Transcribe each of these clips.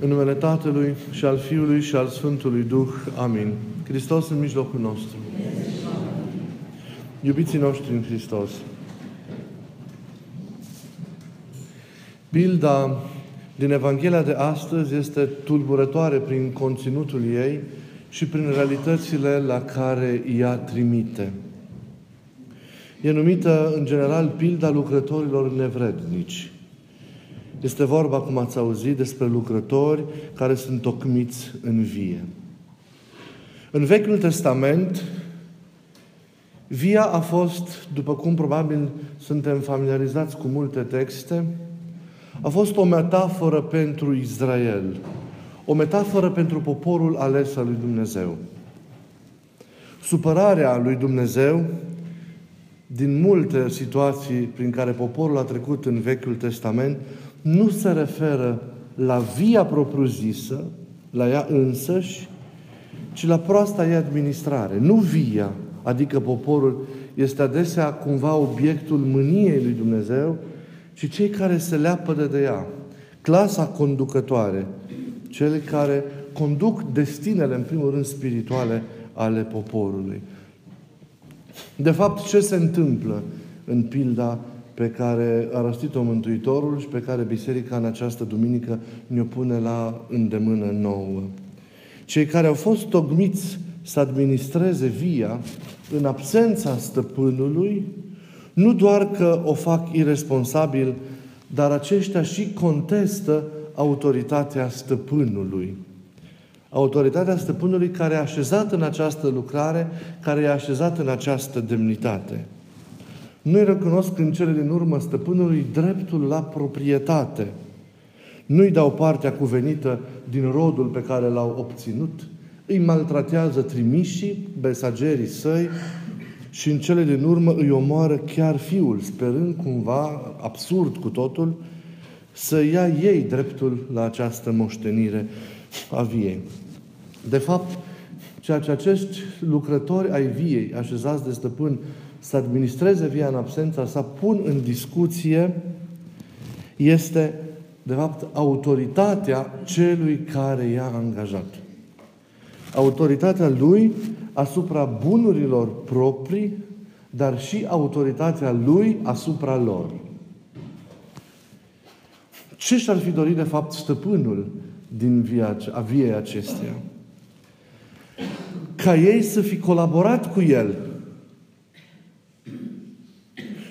În numele Tatălui și al Fiului și al Sfântului Duh. Amin. Hristos în mijlocul nostru. Iubiții noștri în Hristos. Bilda din Evanghelia de astăzi este tulburătoare prin conținutul ei și prin realitățile la care ea trimite. E numită, în general, pilda lucrătorilor nevrednici. Este vorba, cum ați auzit, despre lucrători care sunt tocmiți în vie. În Vechiul Testament, via a fost, după cum probabil suntem familiarizați cu multe texte, a fost o metaforă pentru Israel, o metaforă pentru poporul ales al lui Dumnezeu. Supărarea lui Dumnezeu din multe situații prin care poporul a trecut în Vechiul Testament nu se referă la via propriu-zisă, la ea însăși, ci la proasta ei administrare. Nu via, adică poporul, este adesea cumva obiectul mâniei lui Dumnezeu, ci cei care se leapădă de ea. Clasa conducătoare, cele care conduc destinele, în primul rând, spirituale ale poporului. De fapt, ce se întâmplă în pilda pe care a răstit-o Mântuitorul și pe care Biserica în această duminică ne-o pune la îndemână nouă. Cei care au fost tocmiți să administreze via în absența stăpânului, nu doar că o fac irresponsabil, dar aceștia și contestă autoritatea stăpânului. Autoritatea stăpânului care a așezat în această lucrare, care i-a așezat în această demnitate. Nu-i recunosc în cele din urmă stăpânului dreptul la proprietate. Nu-i dau partea cuvenită din rodul pe care l-au obținut. Îi maltratează trimișii, mesagerii săi și în cele din urmă îi omoară chiar fiul, sperând cumva, absurd cu totul, să ia ei dreptul la această moștenire a viei. De fapt, ceea ce acești lucrători ai viei, așezați de stăpân, să administreze via în absența sa, pun în discuție este, de fapt, autoritatea celui care i-a angajat. Autoritatea lui asupra bunurilor proprii, dar și autoritatea lui asupra lor. Ce și-ar fi dorit, de fapt, stăpânul din via, a viei acesteia? Ca ei să fi colaborat cu el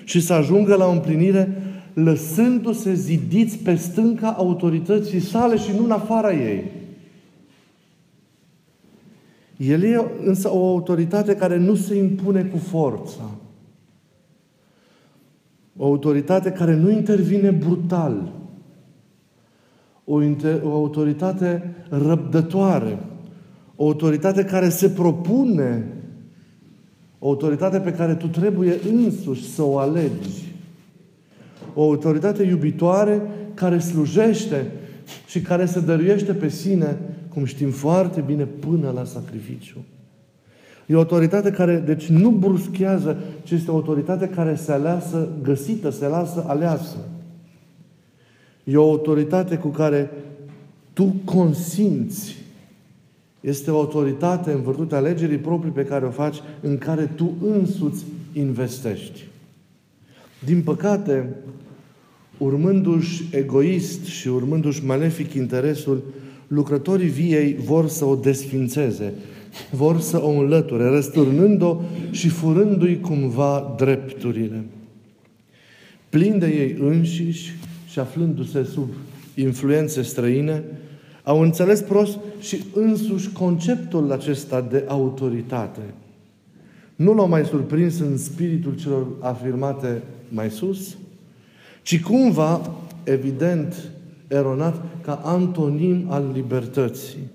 și să ajungă la împlinire lăsându-se zidiți pe stânca autorității sale și nu în afara ei. El e însă o autoritate care nu se impune cu forța. O autoritate care nu intervine brutal. O, inter- o autoritate răbdătoare. O autoritate care se propune o autoritate pe care tu trebuie însuși să o alegi. O autoritate iubitoare care slujește și care se dăruiește pe sine, cum știm foarte bine, până la sacrificiu. E o autoritate care, deci, nu bruschează, ci este o autoritate care se aleasă, găsită, se lasă aleasă. E o autoritate cu care tu consimți este o autoritate în vârtutea alegerii proprii pe care o faci, în care tu însuți investești. Din păcate, urmându-și egoist și urmându-și malefic interesul, lucrătorii viei vor să o desfințeze, vor să o înlăture, răsturnând-o și furându-i cumva drepturile. Plin de ei înșiși și aflându-se sub influențe străine, au înțeles prost și însuși conceptul acesta de autoritate. Nu l-au mai surprins în spiritul celor afirmate mai sus, ci cumva, evident, eronat, ca antonim al libertății.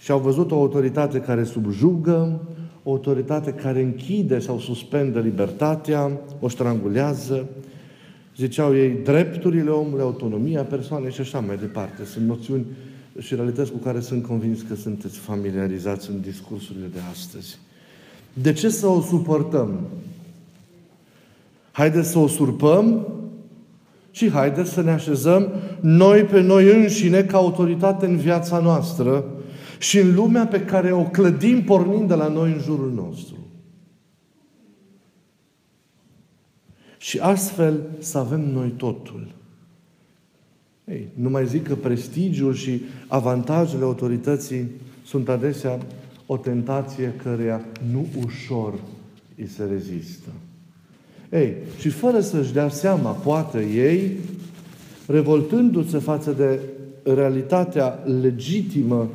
Și au văzut o autoritate care subjugă, o autoritate care închide sau suspendă libertatea, o strangulează, ziceau ei, drepturile omului, autonomia persoanei și așa mai departe. Sunt noțiuni și realități cu care sunt convins că sunteți familiarizați în discursurile de astăzi. De ce să o suportăm? Haideți să o surpăm Și haideți să ne așezăm noi pe noi înșine ca autoritate în viața noastră și în lumea pe care o clădim pornind de la noi în jurul nostru. Și astfel să avem noi totul. Ei, nu mai zic că prestigiul și avantajele autorității sunt adesea o tentație căreia nu ușor îi se rezistă. Ei, și fără să-și dea seama, poate ei, revoltându-se față de realitatea legitimă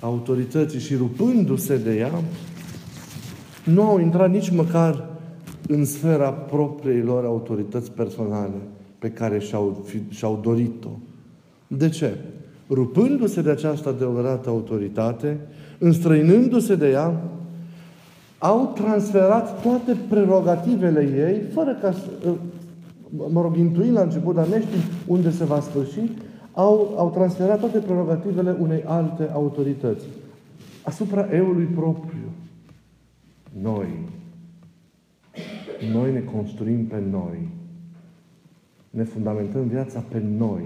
a autorității și rupându-se de ea, nu au intrat nici măcar în sfera propriei lor autorități personale pe care și-au, și-au dorit-o. De ce? Rupându-se de această adevărată autoritate, înstrăinându-se de ea, au transferat toate prerogativele ei, fără ca să, mă rog, intuind la început, dar neștiind unde se va sfârși, au, au transferat toate prerogativele unei alte autorități asupra eului propriu. Noi. Noi ne construim pe noi. Ne fundamentăm viața pe noi.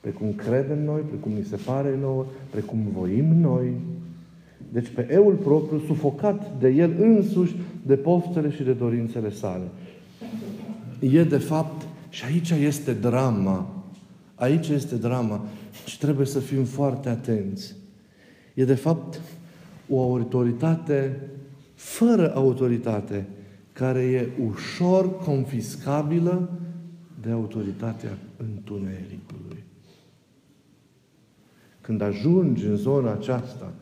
Pe cum credem noi, pe cum ni se pare nouă, pe cum voim noi. Deci pe eul propriu, sufocat de el însuși, de poftele și de dorințele sale. E de fapt, și aici este drama, aici este drama și trebuie să fim foarte atenți. E de fapt o autoritate fără autoritate, care e ușor confiscabilă de autoritatea întunericului. Când ajungi în zona aceasta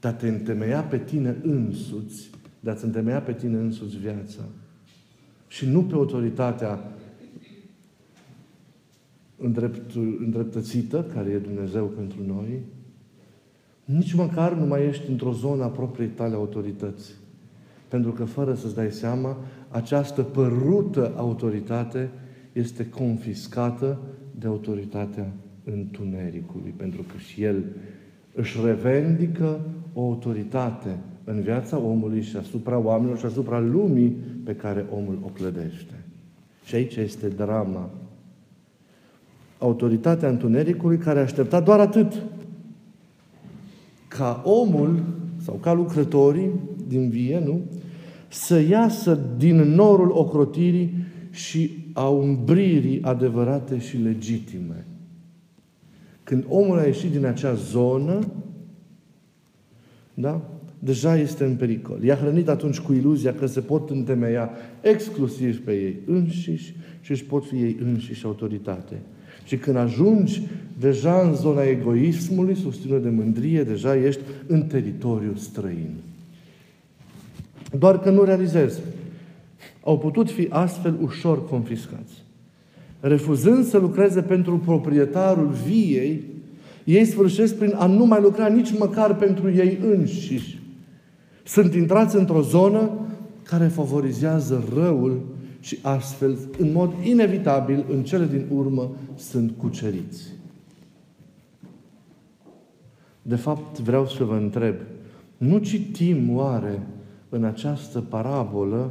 de a te întemeia pe tine însuți, de a-ți întemeia pe tine însuți viața și nu pe autoritatea îndreptățită, care e Dumnezeu pentru noi, nici măcar nu mai ești într-o zonă a propriei tale autorități. Pentru că fără să-ți dai seama, această părută autoritate este confiscată de autoritatea întunericului. Pentru că și el își revendică o autoritate în viața omului și asupra oamenilor și asupra lumii pe care omul o clădește. Și aici este drama. Autoritatea întunericului care aștepta doar atât. Ca omul sau ca lucrătorii din vie, nu? Să iasă din norul ocrotirii și a umbririi adevărate și legitime. Când omul a ieșit din acea zonă, da? Deja este în pericol. I-a hrănit atunci cu iluzia că se pot întemeia exclusiv pe ei înșiși și își pot fi ei înșiși autoritate. Și când ajungi deja în zona egoismului, susținut de mândrie, deja ești în teritoriu străin. Doar că nu realizezi. Au putut fi astfel ușor confiscați. Refuzând să lucreze pentru proprietarul viei, ei sfârșesc prin a nu mai lucra nici măcar pentru ei înșiși. Sunt intrați într-o zonă care favorizează răul și astfel, în mod inevitabil, în cele din urmă, sunt cuceriți. De fapt, vreau să vă întreb, nu citim oare în această parabolă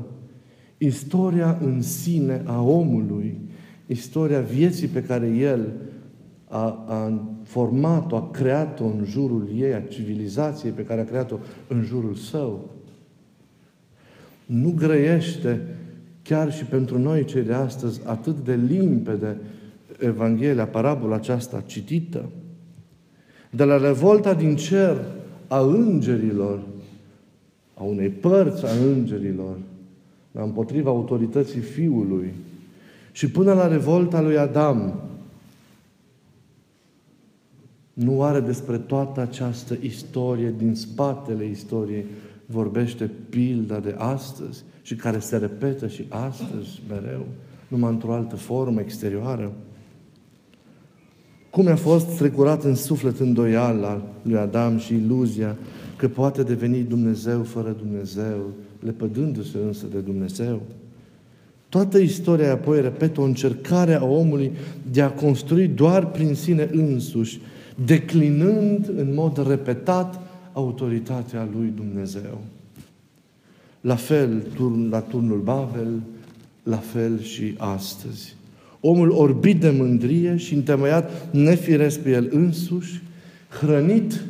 istoria în sine a omului, istoria vieții pe care el a, a format-o, a creat-o în jurul ei, a civilizației pe care a creat-o în jurul său. Nu grăiește chiar și pentru noi cei de astăzi atât de limpede Evanghelia, parabola aceasta citită. De la revolta din cer a îngerilor, a unei părți a îngerilor, la împotriva autorității Fiului, și până la revolta lui Adam, nu are despre toată această istorie, din spatele istoriei, vorbește pilda de astăzi și care se repetă și astăzi mereu, numai într-o altă formă exterioară. Cum a fost strecurat în suflet îndoiala lui Adam și iluzia că poate deveni Dumnezeu fără Dumnezeu, lepădându-se însă de Dumnezeu. Toată istoria apoi repetă o încercare a omului de a construi doar prin sine însuși, declinând în mod repetat autoritatea lui Dumnezeu. La fel la turnul Babel, la fel și astăzi. Omul orbit de mândrie și întemeiat nefiresc pe el însuși, hrănit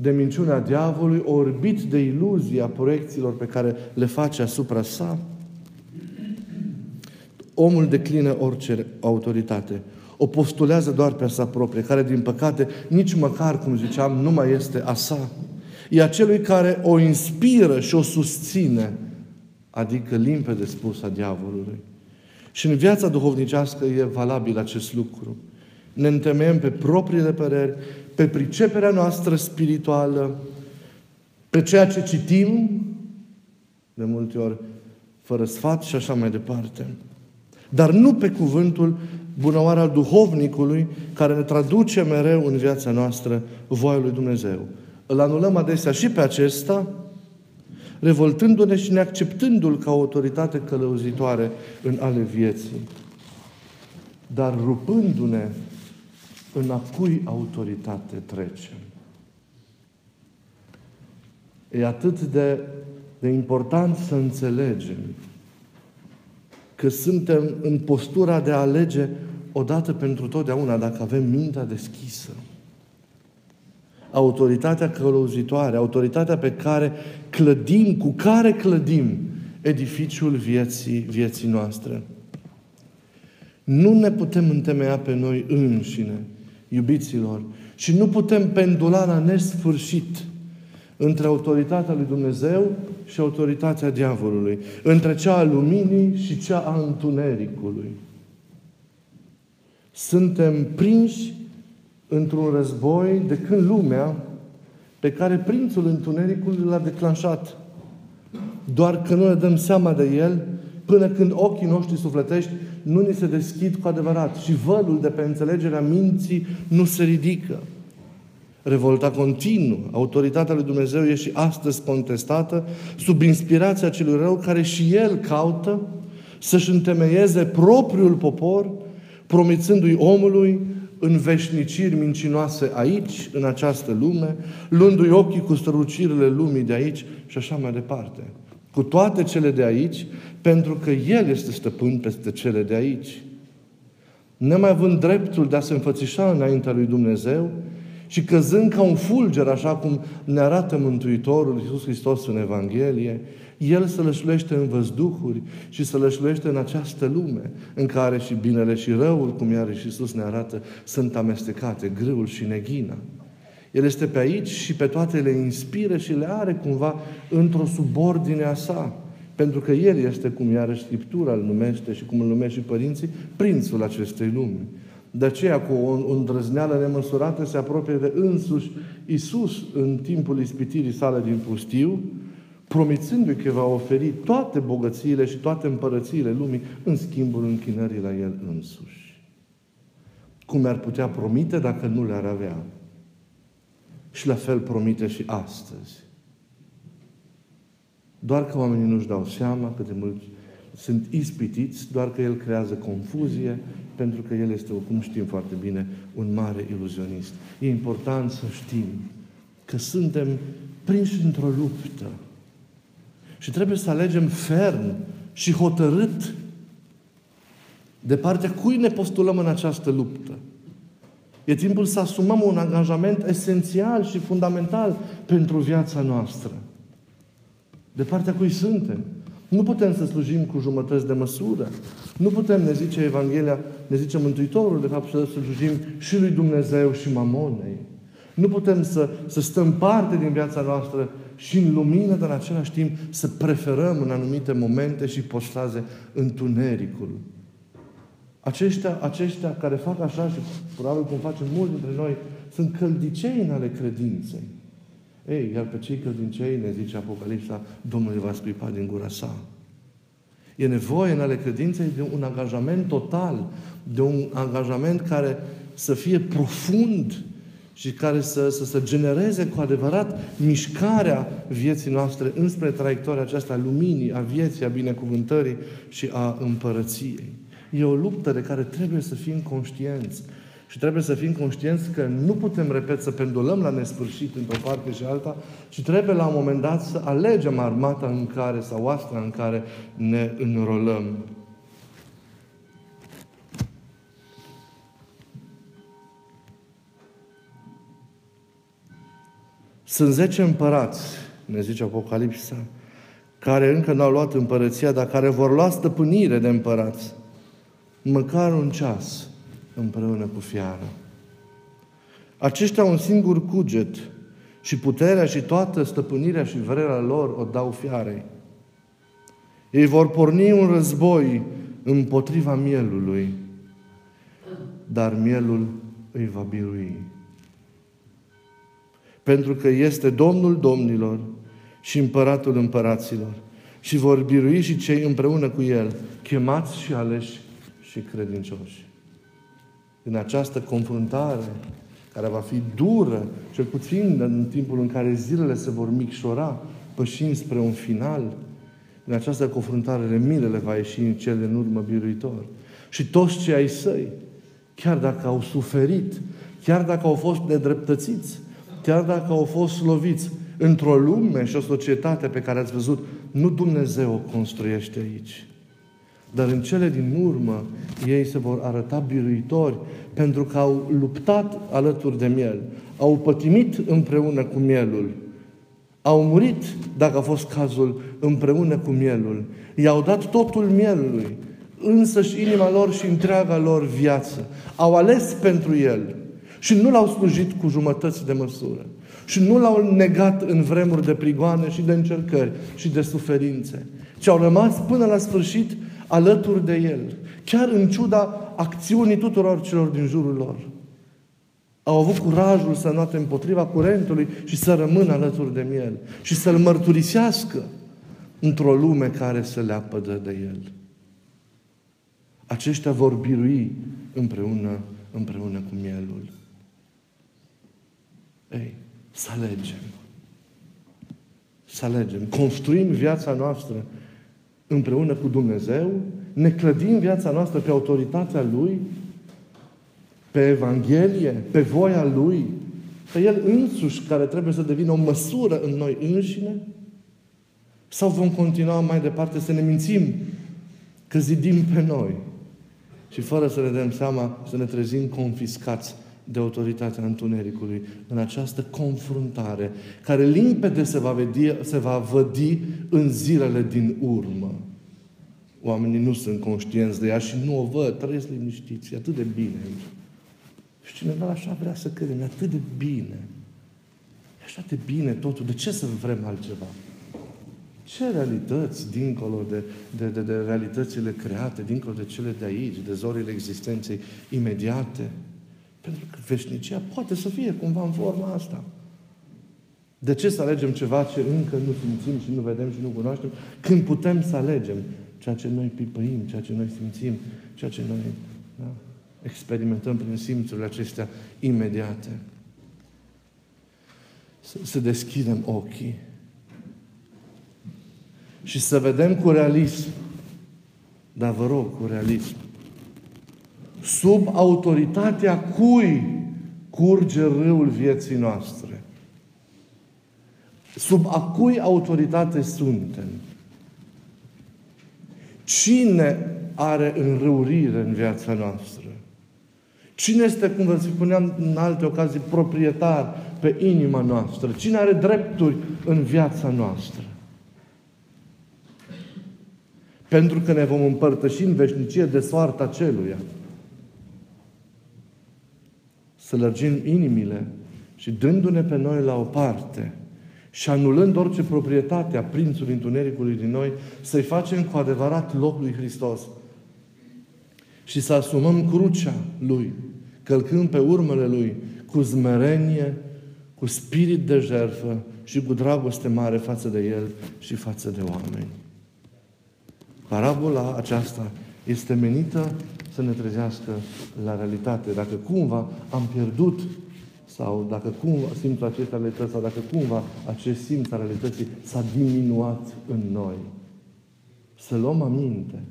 de minciuna diavolului, orbit de iluzia proiecțiilor pe care le face asupra sa, omul declină orice autoritate. O postulează doar pe a sa proprie, care, din păcate, nici măcar, cum ziceam, nu mai este a sa. E acelui care o inspiră și o susține, adică limpede spus a diavolului. Și în viața duhovnicească e valabil acest lucru. Ne întemeiem pe propriile păreri, pe priceperea noastră spirituală, pe ceea ce citim, de multe ori fără sfat și așa mai departe. Dar nu pe cuvântul bunăoară al duhovnicului care ne traduce mereu în viața noastră voia lui Dumnezeu. Îl anulăm adesea și pe acesta, revoltându-ne și neacceptându-l ca autoritate călăuzitoare în ale vieții. Dar rupându-ne în a cui autoritate trecem. E atât de, de important să înțelegem că suntem în postura de a alege odată pentru totdeauna dacă avem mintea deschisă. Autoritatea călăuzitoare, autoritatea pe care clădim, cu care clădim edificiul vieții, vieții noastre. Nu ne putem întemeia pe noi înșine, iubiților, și nu putem pendula la nesfârșit între autoritatea lui Dumnezeu și autoritatea diavolului, între cea a luminii și cea a întunericului. Suntem prinși într-un război de când lumea pe care prințul întunericului l-a declanșat. Doar că nu ne dăm seama de el până când ochii noștri sufletești nu ni se deschid cu adevărat și vălul de pe înțelegerea minții nu se ridică. Revolta continuă. Autoritatea lui Dumnezeu e și astăzi contestată sub inspirația celui rău care și el caută să-și întemeieze propriul popor, promițându-i omului în veșniciri mincinoase aici, în această lume, luându-i ochii cu strălucirile lumii de aici și așa mai departe. Cu toate cele de aici, pentru că El este stăpân peste cele de aici. Nemai având dreptul de a se înfățișa înaintea lui Dumnezeu, și căzând ca un fulger, așa cum ne arată Mântuitorul Iisus Hristos în Evanghelie, El se lășluiește în văzduhuri și se lășluiește în această lume, în care și binele și răul, cum iarăși Iisus ne arată, sunt amestecate, grâul și neghina. El este pe aici și pe toate le inspiră și le are cumva într-o subordine a sa. Pentru că El este, cum iarăși Scriptura îl numește și cum îl numește și părinții, prințul acestei lumi. De aceea, cu o îndrăzneală nemăsurată, se apropie de însuși Isus în timpul ispitirii sale din pustiu, promițându-i că va oferi toate bogățiile și toate împărățiile lumii în schimbul închinării la El însuși. Cum ar putea promite dacă nu le-ar avea? Și la fel promite și astăzi. Doar că oamenii nu-și dau seama cât de mult sunt ispitiți, doar că El creează confuzie, pentru că El este, cum știm foarte bine, un mare iluzionist. E important să știm că suntem prinși într-o luptă și trebuie să alegem ferm și hotărât de partea cui ne postulăm în această luptă. E timpul să asumăm un angajament esențial și fundamental pentru viața noastră. De partea cui suntem. Nu putem să slujim cu jumătăți de măsură. Nu putem, ne zice Evanghelia, ne zice Mântuitorul, de fapt, să slujim și lui Dumnezeu și mamonei. Nu putem să, să stăm parte din viața noastră și în lumină, dar în același timp să preferăm în anumite momente și postaze întunericul. Aceștia, aceștia care fac așa și probabil cum facem mulți dintre noi, sunt căldicei în ale credinței. Ei, iar pe cei căldincei, ne zice Apocalipsa, Domnul va scuipa din gura sa. E nevoie în ale credinței de un angajament total, de un angajament care să fie profund și care să, să, să genereze cu adevărat mișcarea vieții noastre înspre traiectoria aceasta a luminii, a vieții, a binecuvântării și a împărăției. E o luptă de care trebuie să fim conștienți. Și trebuie să fim conștienți că nu putem, repet, să pendulăm la nesfârșit într-o parte și alta, ci trebuie la un moment dat să alegem armata în care sau oastra în care ne înrolăm. Sunt zece împărați, ne zice Apocalipsa, care încă n-au luat împărăția, dar care vor lua stăpânire de împărați. Măcar un ceas împreună cu fiara. Aceștia un singur cuget și puterea și toată stăpânirea și vrerea lor o dau fiarei. Ei vor porni un război împotriva mielului, dar mielul îi va birui. Pentru că este Domnul domnilor și împăratul împăraților. Și vor birui și cei împreună cu El, chemați și aleși și credincioși. În această confruntare, care va fi dură, cel puțin în timpul în care zilele se vor micșora, pășind spre un final, în această confruntare, milele va ieși în cel în urmă biruitor. Și toți cei ai săi, chiar dacă au suferit, chiar dacă au fost nedreptățiți, chiar dacă au fost loviți, într-o lume și o societate pe care ați văzut, nu Dumnezeu o construiește aici. Dar în cele din urmă, ei se vor arăta biruitori pentru că au luptat alături de miel, au pătimit împreună cu mielul, au murit, dacă a fost cazul, împreună cu mielul. I-au dat totul mielului, însă și inima lor și întreaga lor viață. Au ales pentru el și nu l-au slujit cu jumătăți de măsură. Și nu l-au negat în vremuri de prigoane și de încercări și de suferințe, ci au rămas până la sfârșit alături de El, chiar în ciuda acțiunii tuturor celor din jurul lor. Au avut curajul să noate împotriva curentului și să rămână alături de El și să-L mărturisească într-o lume care se leapădă de El. Aceștia vor birui împreună, împreună cu mielul. Ei, să alegem. Să alegem. Construim viața noastră împreună cu Dumnezeu, ne clădim viața noastră pe autoritatea Lui, pe Evanghelie, pe voia Lui, pe El însuși care trebuie să devină o măsură în noi înșine? Sau vom continua mai departe să ne mințim că zidim pe noi și fără să ne dăm seama să ne trezim confiscați de autoritatea întunericului în această confruntare care limpede se va, vedi, se va vădi în zilele din urmă. Oamenii nu sunt conștienți de ea și nu o văd, trăiesc liniștiți, e atât de bine aici. Și cineva așa vrea să crede, e atât de bine. E așa de bine totul, de ce să vrem altceva? Ce realități dincolo de, de, de, de realitățile create, dincolo de cele de aici, de zorile existenței imediate? Pentru că veșnicia poate să fie cumva în forma asta. De ce să alegem ceva ce încă nu simțim și nu vedem și nu cunoaștem, când putem să alegem ceea ce noi pipăim, ceea ce noi simțim, ceea ce noi da, experimentăm prin simțurile acestea imediate. Să, să deschidem ochii și să vedem cu realism, dar vă rog, cu realism, sub autoritatea cui curge râul vieții noastre? Sub a cui autoritate suntem? Cine are înrăurire în viața noastră? Cine este, cum vă spuneam în alte ocazii, proprietar pe inima noastră? Cine are drepturi în viața noastră? Pentru că ne vom împărtăși în veșnicie de soarta celuia să lărgim inimile și dându-ne pe noi la o parte și anulând orice proprietate a prințului întunericului din noi, să-i facem cu adevărat loc lui Hristos și să asumăm crucea Lui, călcând pe urmele Lui, cu zmerenie, cu spirit de jertfă și cu dragoste mare față de El și față de oameni. Parabola aceasta este menită să ne trezească la realitate. Dacă cumva am pierdut sau dacă cumva simțul acesta realități sau dacă cumva acest simț al realității s-a diminuat în noi. Să luăm aminte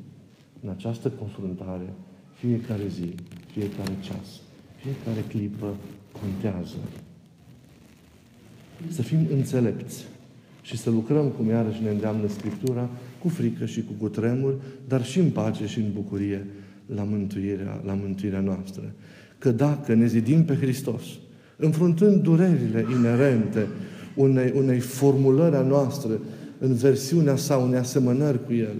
în această confruntare fiecare zi, fiecare ceas, fiecare clipă contează. Să fim înțelepți și să lucrăm, cum iarăși ne îndeamnă Scriptura, cu frică și cu cutremur, dar și în pace și în bucurie la mântuirea, la mântuirea noastră. Că dacă ne zidim pe Hristos, înfruntând durerile inerente unei, unei formulări a noastre în versiunea sa, unei asemănări cu El.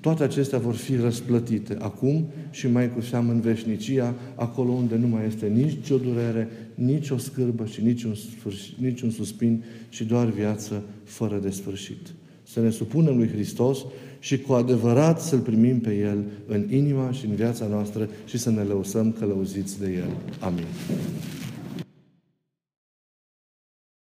Toate acestea vor fi răsplătite acum și mai cu seamă în veșnicia, acolo unde nu mai este nici o durere, nici o scârbă și nici un, sfârșit, nici un suspin, ci doar viață fără de sfârșit. Să ne supunem lui Hristos și cu adevărat să-L primim pe El în inima și în viața noastră și să ne lăusăm călăuziți de El. Amin.